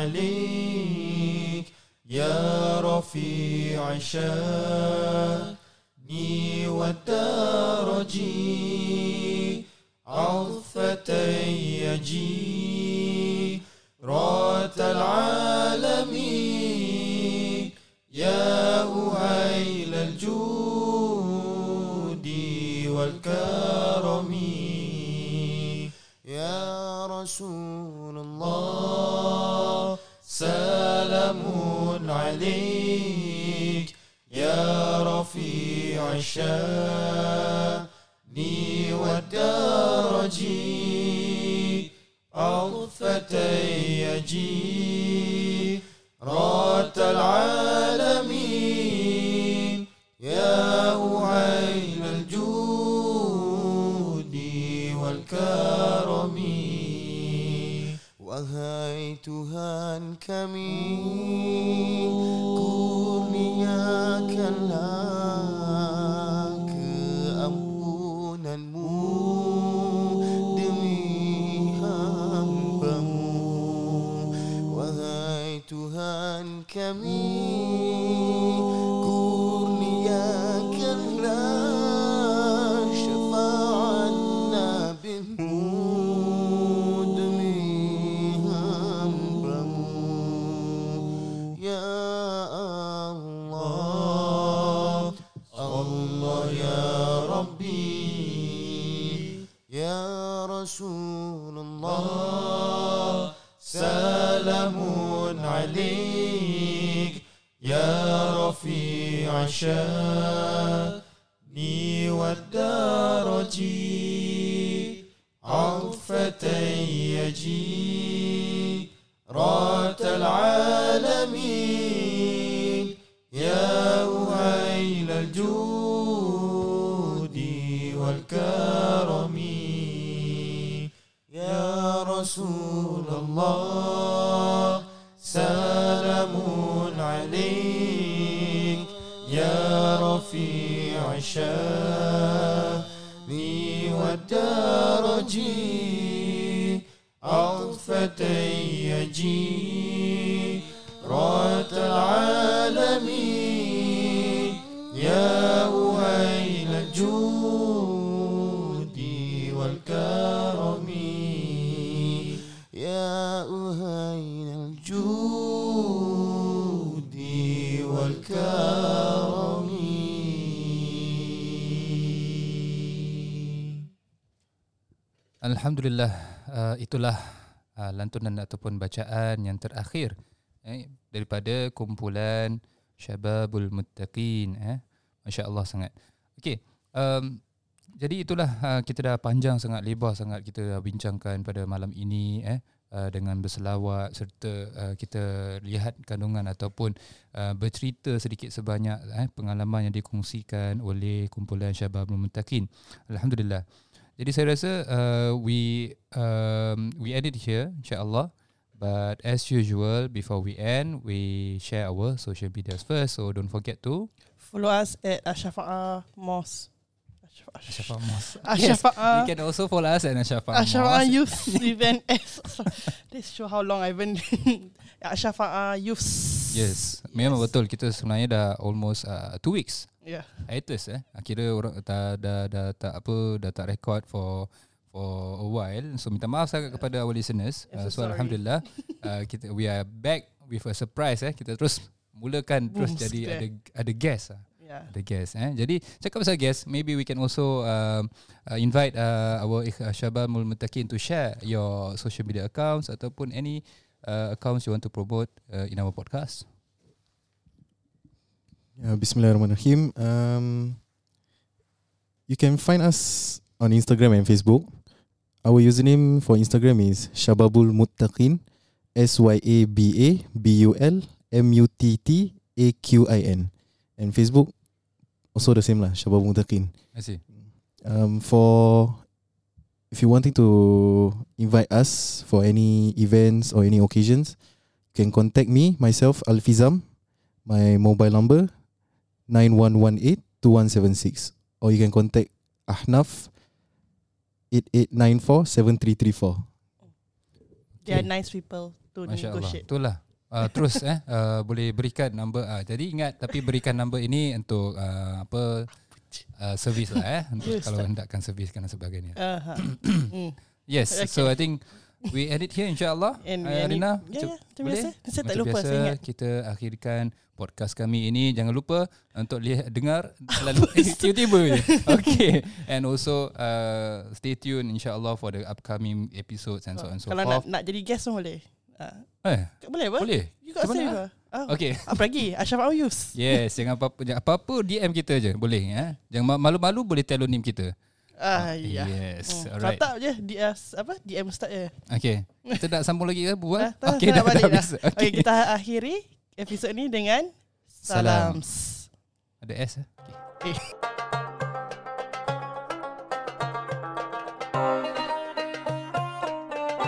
عليك يا رفيع شأني ودرجي عظفتي يجيب عليك يا رفيع الشأن والدرجي عطفتي يجي رات العالمين Wahai Tuhan kami Kurniakanlah shall. Alhamdulillah uh, itulah uh, lantunan ataupun bacaan yang terakhir eh, daripada kumpulan Syababul Muttaqin eh. Masya-Allah sangat. Okey. Um, jadi itulah uh, kita dah panjang sangat lebar sangat kita dah bincangkan pada malam ini eh uh, dengan berselawat serta uh, kita lihat kandungan ataupun uh, bercerita sedikit sebanyak eh pengalaman yang dikongsikan oleh kumpulan Syababul Muttaqin. Alhamdulillah. Jadi saya rasa uh, we um, we end it here insyaallah. But as usual before we end we share our social medias first so don't forget to Follow us at Ashafa'a Mos. Ashafa Mos. *laughs* Ashafa'a. You can also follow us at Ashafa Ashafa'a Mos. Youth Event *laughs* S. This show how long I've been *laughs* Ashafa'a Youth. Yes, memang betul kita sebenarnya dah almost uh, two weeks Yeah. hiatus eh. Kira orang dah, dah, dah tak apa dah tak record for for a while. So minta maaf sangat kepada our listeners. I'm Uh, so so sorry. alhamdulillah uh, *laughs* kita we are back with a surprise eh. Kita terus mulakan terus Boom, jadi square. ada ada guest ah. Yeah. Ada guest eh. Jadi cakap pasal guest, maybe we can also um, uh, invite uh, our ikh- uh, Muttaqin to share your social media accounts ataupun any uh, accounts you want to promote uh, in our podcast. Ya, Bismillahirrahmanirrahim. Um, you can find us on Instagram and Facebook. Our username for Instagram is Shababul Muttaqin. S Y A B A B U L M U T T A Q I N. And Facebook also the same lah, Shababul Muttaqin. I see. Um, for if you wanting to invite us for any events or any occasions, you can contact me myself Alfizam. My mobile number 9118-2176 or you can contact Ahnaf 8894-7334. They are nice people to Masya Allah. negotiate. Itulah. Uh, terus eh uh, boleh berikan number uh, jadi ingat tapi berikan number ini untuk uh, apa uh, servis lah eh untuk Yes, kalau hendakkan servis dan sebagainya. Uh-huh. *coughs* mm. Yes, Okay. so I think we edit here insyaallah. And we Uh, edit- Rina, Ya, macam- ya, macam boleh? biasa. Saya tak Macam lupa, biasa, saya ingat. kita akhirkan podcast kami ini jangan lupa untuk lihat dengar *laughs* selalu tiba-tiba je. *laughs* Okay. And also uh, stay tuned insyaallah for the upcoming episodes and so on and so Kalau nak forth. nak jadi guest pun boleh. Uh, Eh, boleh apa? boleh. You got say apa? Oh, Okay. *laughs* Apa lagi? Ashraf Auyus. Yes, jangan apa-apa apa-apa DM kita je, boleh ya. Jangan ma- malu-malu boleh telonim kita. Ah, ya. Yes, Hmm. alright. Kalau tak je di apa DM start je. Okay. *laughs* Kita nak sambung lagi ke buat? Ah, okay, saya nak balik dah. habis. Okay. okay, kita akhiri episod ni dengan Salam. Ada S eh? Okay. Eh.